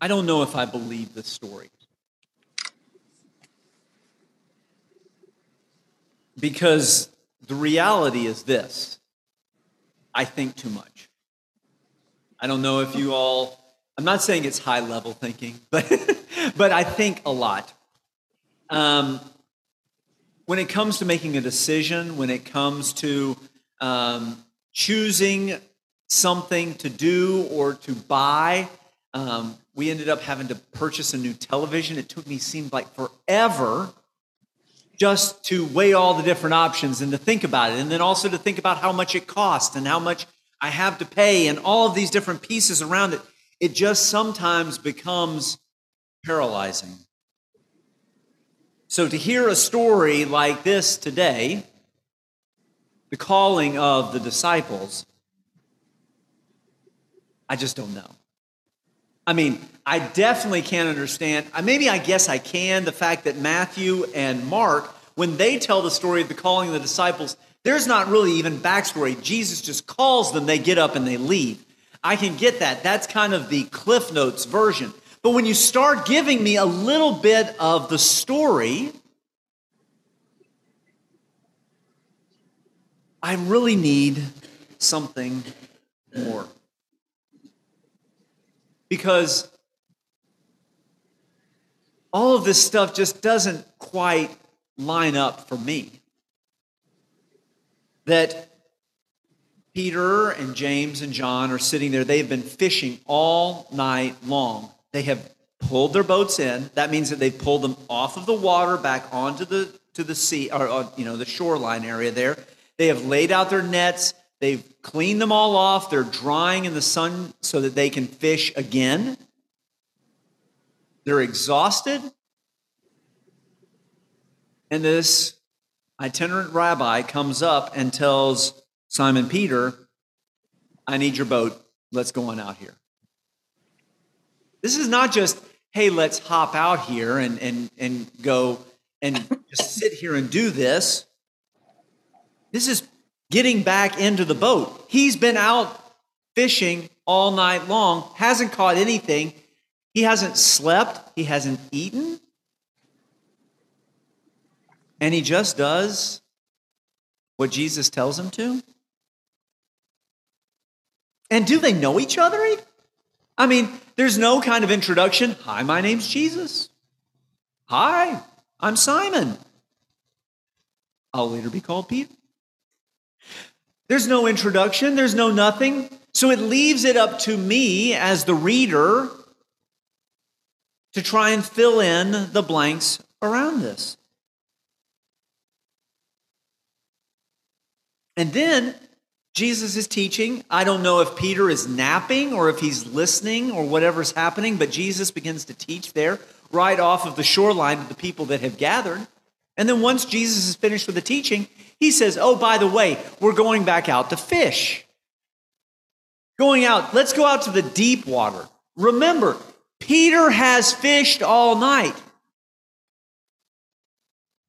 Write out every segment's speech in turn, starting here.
I don't know if I believe this story. Because the reality is this I think too much. I don't know if you all, I'm not saying it's high level thinking, but, but I think a lot. Um, when it comes to making a decision, when it comes to um, choosing something to do or to buy, um, we ended up having to purchase a new television. It took me, seemed like forever just to weigh all the different options and to think about it. And then also to think about how much it costs and how much I have to pay and all of these different pieces around it. It just sometimes becomes paralyzing. So to hear a story like this today, the calling of the disciples, I just don't know. I mean, I definitely can't understand. Maybe I guess I can the fact that Matthew and Mark, when they tell the story of the calling of the disciples, there's not really even backstory. Jesus just calls them, they get up and they leave. I can get that. That's kind of the Cliff Notes version. But when you start giving me a little bit of the story, I really need something more. Because all of this stuff just doesn't quite line up for me. That Peter and James and John are sitting there. They've been fishing all night long. They have pulled their boats in. That means that they've pulled them off of the water back onto the to the sea or, or you know the shoreline area there. They have laid out their nets. They've cleaned them all off. They're drying in the sun so that they can fish again. They're exhausted. And this itinerant rabbi comes up and tells Simon Peter, I need your boat. Let's go on out here. This is not just, hey, let's hop out here and, and, and go and just sit here and do this. This is getting back into the boat. He's been out fishing all night long, hasn't caught anything. He hasn't slept, he hasn't eaten. And he just does what Jesus tells him to. And do they know each other? I mean, there's no kind of introduction. Hi, my name's Jesus. Hi, I'm Simon. I'll later be called Peter. There's no introduction, there's no nothing. So it leaves it up to me as the reader to try and fill in the blanks around this. And then Jesus is teaching. I don't know if Peter is napping or if he's listening or whatever's happening, but Jesus begins to teach there right off of the shoreline of the people that have gathered. And then once Jesus is finished with the teaching, he says, Oh, by the way, we're going back out to fish. Going out, let's go out to the deep water. Remember, Peter has fished all night.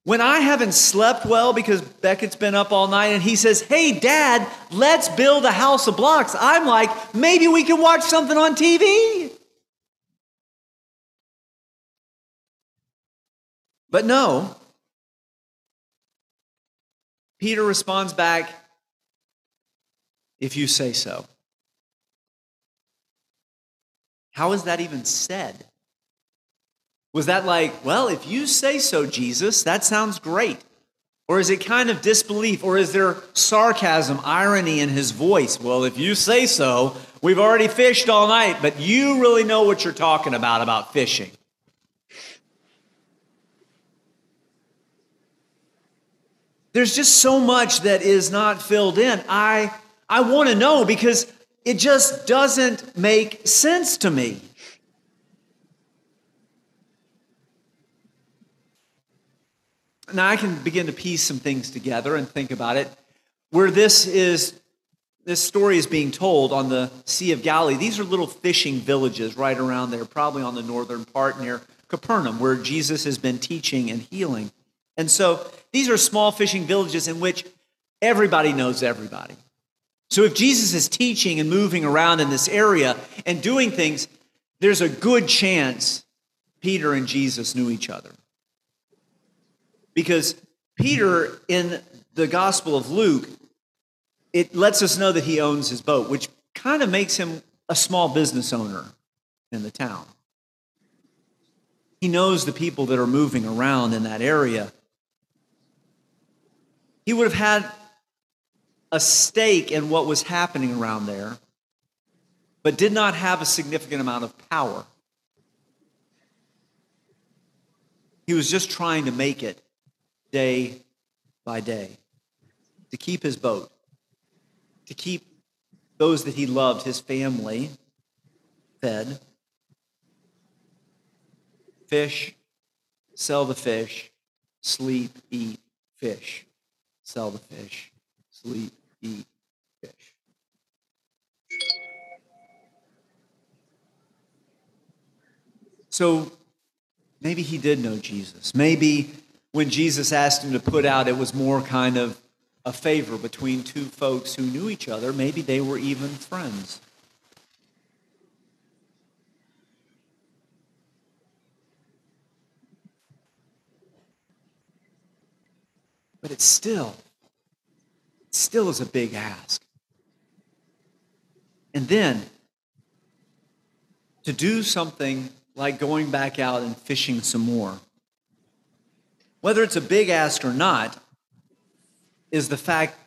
When I haven't slept well because Beckett's been up all night and he says, Hey, dad, let's build a house of blocks, I'm like, maybe we can watch something on TV. But no, Peter responds back, If you say so. How is that even said? Was that like, well, if you say so, Jesus, that sounds great? Or is it kind of disbelief? Or is there sarcasm, irony in his voice? Well, if you say so, we've already fished all night, but you really know what you're talking about about fishing. There's just so much that is not filled in. I, I want to know because it just doesn't make sense to me. Now I can begin to piece some things together and think about it. Where this is, this story is being told on the Sea of Galilee. These are little fishing villages right around there, probably on the northern part near Capernaum, where Jesus has been teaching and healing. And so these are small fishing villages in which everybody knows everybody. So if Jesus is teaching and moving around in this area and doing things, there's a good chance Peter and Jesus knew each other. Because Peter, in the Gospel of Luke, it lets us know that he owns his boat, which kind of makes him a small business owner in the town. He knows the people that are moving around in that area. He would have had a stake in what was happening around there, but did not have a significant amount of power. He was just trying to make it day by day, to keep his boat, to keep those that he loved, his family, fed. Fish, sell the fish, sleep, eat, fish. Sell the fish, sleep, eat, fish. So maybe he did know Jesus. Maybe when Jesus asked him to put out, it was more kind of a favor between two folks who knew each other. Maybe they were even friends. But it's still, it still is a big ask. And then to do something like going back out and fishing some more, whether it's a big ask or not, is the fact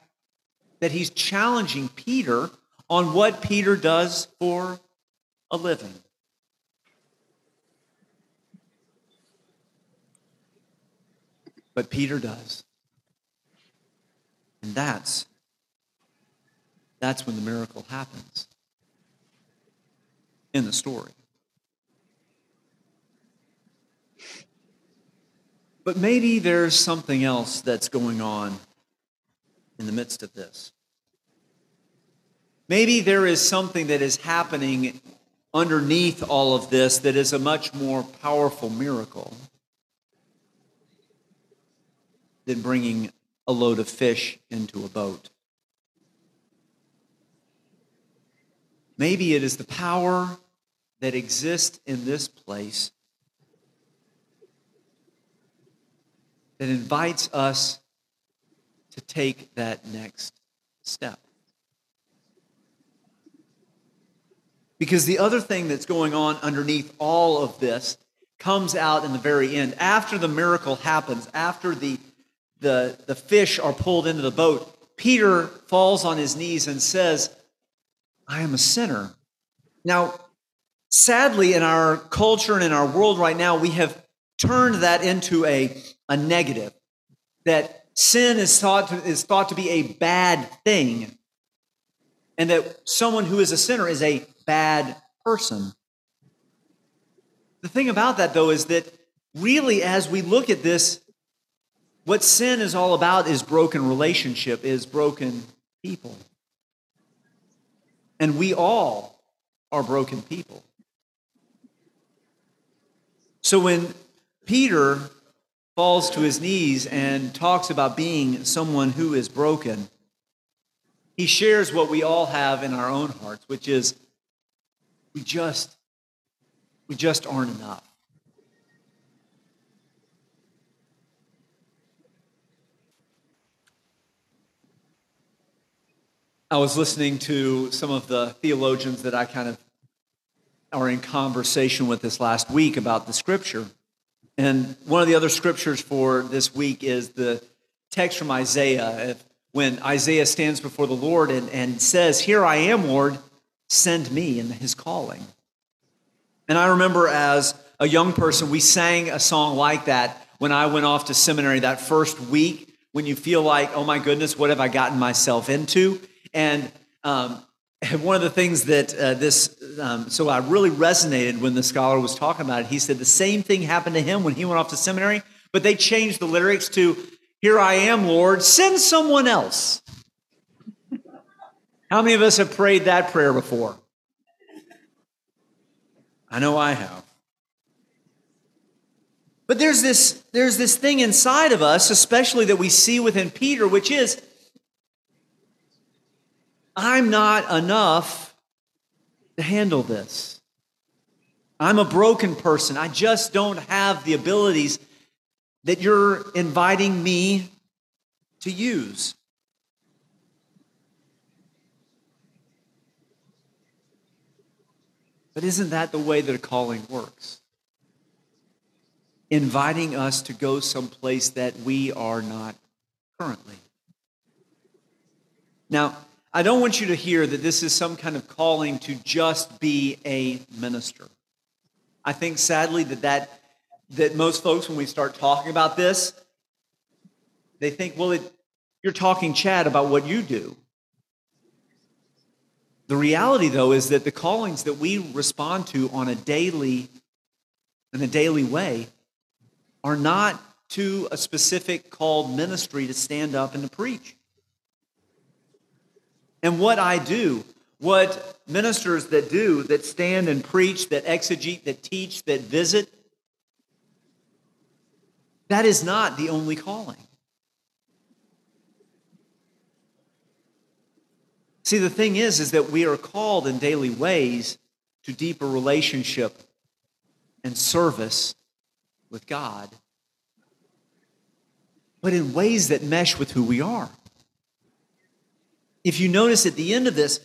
that he's challenging Peter on what Peter does for a living. But Peter does. And that's that's when the miracle happens in the story. But maybe there's something else that's going on in the midst of this. Maybe there is something that is happening underneath all of this that is a much more powerful miracle than bringing a load of fish into a boat. Maybe it is the power that exists in this place that invites us to take that next step. Because the other thing that's going on underneath all of this comes out in the very end. After the miracle happens, after the, the, the fish are pulled into the boat, Peter falls on his knees and says, I am a sinner. Now, sadly, in our culture and in our world right now, we have turned that into a, a negative. That sin is thought to, is thought to be a bad thing, and that someone who is a sinner is a bad person. The thing about that, though, is that really, as we look at this, what sin is all about is broken relationship, is broken people. And we all are broken people. So when Peter falls to his knees and talks about being someone who is broken, he shares what we all have in our own hearts, which is we just we just aren't enough. I was listening to some of the theologians that I kind of are in conversation with this last week about the scripture. And one of the other scriptures for this week is the text from Isaiah when Isaiah stands before the Lord and, and says, Here I am, Lord, send me in his calling. And I remember as a young person, we sang a song like that when I went off to seminary that first week when you feel like, oh my goodness, what have I gotten myself into? And um, one of the things that uh, this, um, so I really resonated when the scholar was talking about it. He said the same thing happened to him when he went off to seminary, but they changed the lyrics to, Here I am, Lord, send someone else. How many of us have prayed that prayer before? I know I have. But there's this, there's this thing inside of us, especially that we see within Peter, which is I'm not enough to handle this. I'm a broken person. I just don't have the abilities that you're inviting me to use. But isn't that the way that a calling works? Inviting us to go someplace that we are not currently. Now, I don't want you to hear that this is some kind of calling to just be a minister. I think sadly that that, that most folks, when we start talking about this, they think, well, it, you're talking, Chad, about what you do. The reality, though, is that the callings that we respond to on a daily, in a daily way, are not to a specific called ministry to stand up and to preach. And what I do, what ministers that do, that stand and preach, that exegete, that teach, that visit, that is not the only calling. See, the thing is, is that we are called in daily ways to deeper relationship and service with God, but in ways that mesh with who we are. If you notice at the end of this,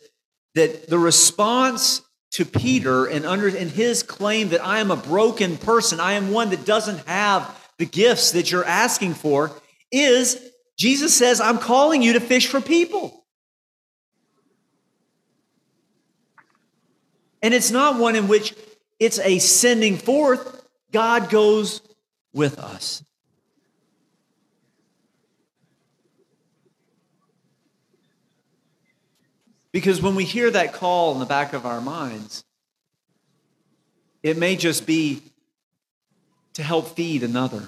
that the response to Peter and under in his claim that I am a broken person, I am one that doesn't have the gifts that you're asking for, is Jesus says, I'm calling you to fish for people. And it's not one in which it's a sending forth, God goes with us. Because when we hear that call in the back of our minds, it may just be to help feed another.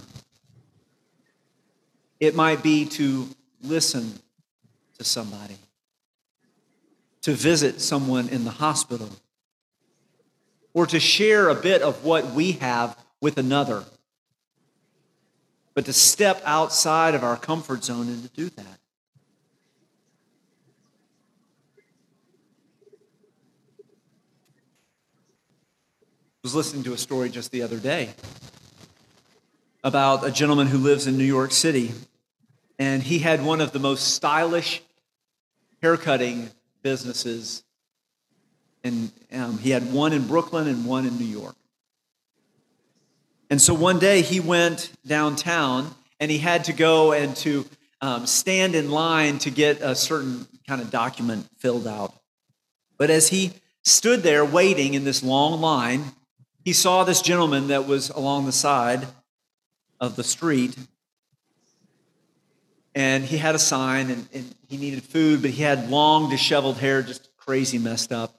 It might be to listen to somebody, to visit someone in the hospital or to share a bit of what we have with another, but to step outside of our comfort zone and to do that. Was listening to a story just the other day about a gentleman who lives in New York City, and he had one of the most stylish haircutting businesses and um, he had one in Brooklyn and one in New York. And so one day he went downtown and he had to go and to um, stand in line to get a certain kind of document filled out. But as he stood there waiting in this long line, he saw this gentleman that was along the side of the street. And he had a sign and, and he needed food, but he had long, disheveled hair, just crazy messed up.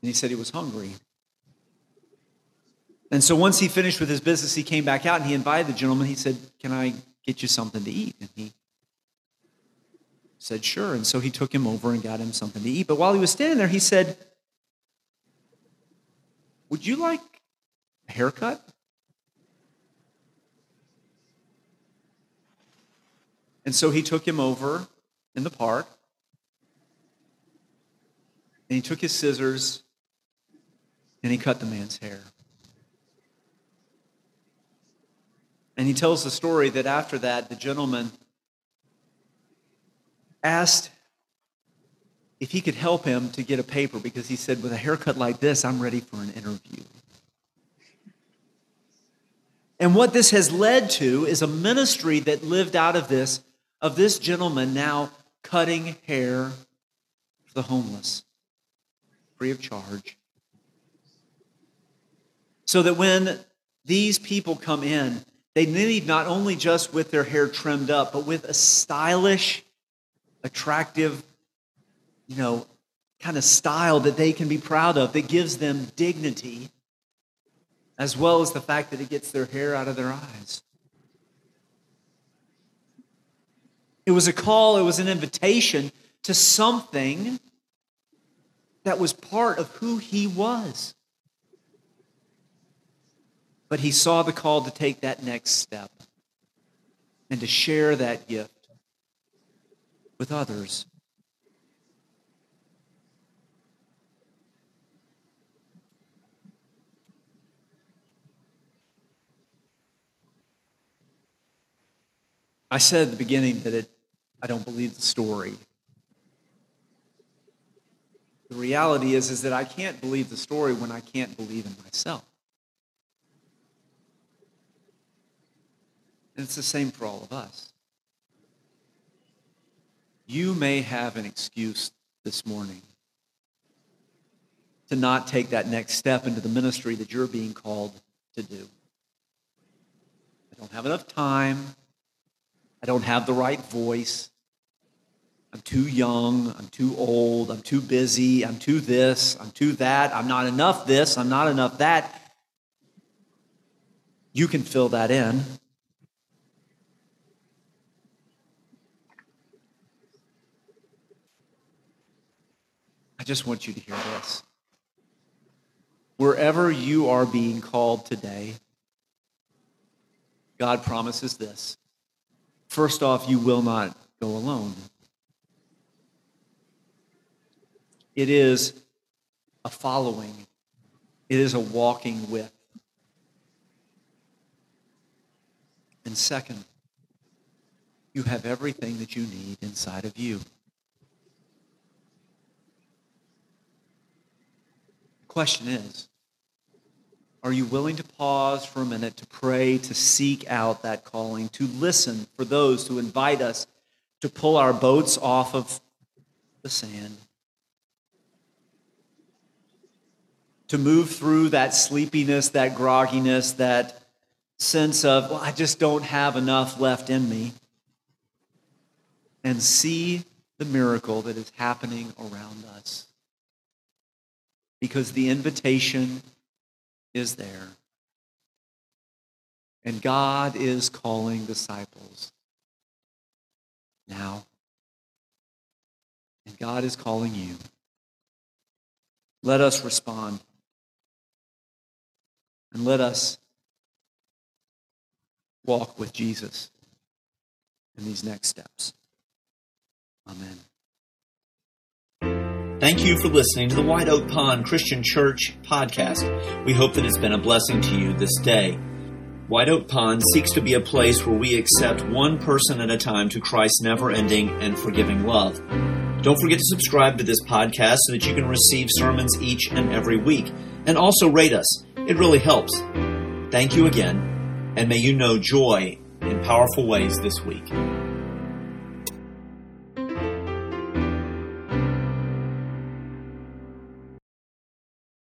And he said he was hungry. And so once he finished with his business, he came back out and he invited the gentleman. He said, Can I get you something to eat? And he said, Sure. And so he took him over and got him something to eat. But while he was standing there, he said, Would you like a haircut? And so he took him over in the park and he took his scissors and he cut the man's hair. And he tells the story that after that, the gentleman asked if he could help him to get a paper because he said, with a haircut like this, I'm ready for an interview. And what this has led to is a ministry that lived out of this, of this gentleman now cutting hair for the homeless, free of charge so that when these people come in, they need not only just with their hair trimmed up, but with a stylish, attractive, you know, kind of style that they can be proud of that gives them dignity, as well as the fact that it gets their hair out of their eyes. It was a call, it was an invitation to something that was part of who he was. But he saw the call to take that next step and to share that gift with others. I said at the beginning that it, I don't believe the story. The reality is, is that I can't believe the story when I can't believe in myself. And it's the same for all of us. You may have an excuse this morning to not take that next step into the ministry that you're being called to do. I don't have enough time. I don't have the right voice. I'm too young. I'm too old. I'm too busy. I'm too this. I'm too that. I'm not enough this. I'm not enough that. You can fill that in. I just want you to hear this. Wherever you are being called today, God promises this. First off, you will not go alone. It is a following, it is a walking with. And second, you have everything that you need inside of you. The question is are you willing to pause for a minute to pray, to seek out that calling, to listen for those who invite us to pull our boats off of the sand? To move through that sleepiness, that grogginess, that sense of, well, I just don't have enough left in me, and see the miracle that is happening around us. Because the invitation is there. And God is calling disciples now. And God is calling you. Let us respond. And let us walk with Jesus in these next steps. Amen. Thank you for listening to the White Oak Pond Christian Church podcast. We hope that it's been a blessing to you this day. White Oak Pond seeks to be a place where we accept one person at a time to Christ's never ending and forgiving love. Don't forget to subscribe to this podcast so that you can receive sermons each and every week. And also rate us, it really helps. Thank you again, and may you know joy in powerful ways this week.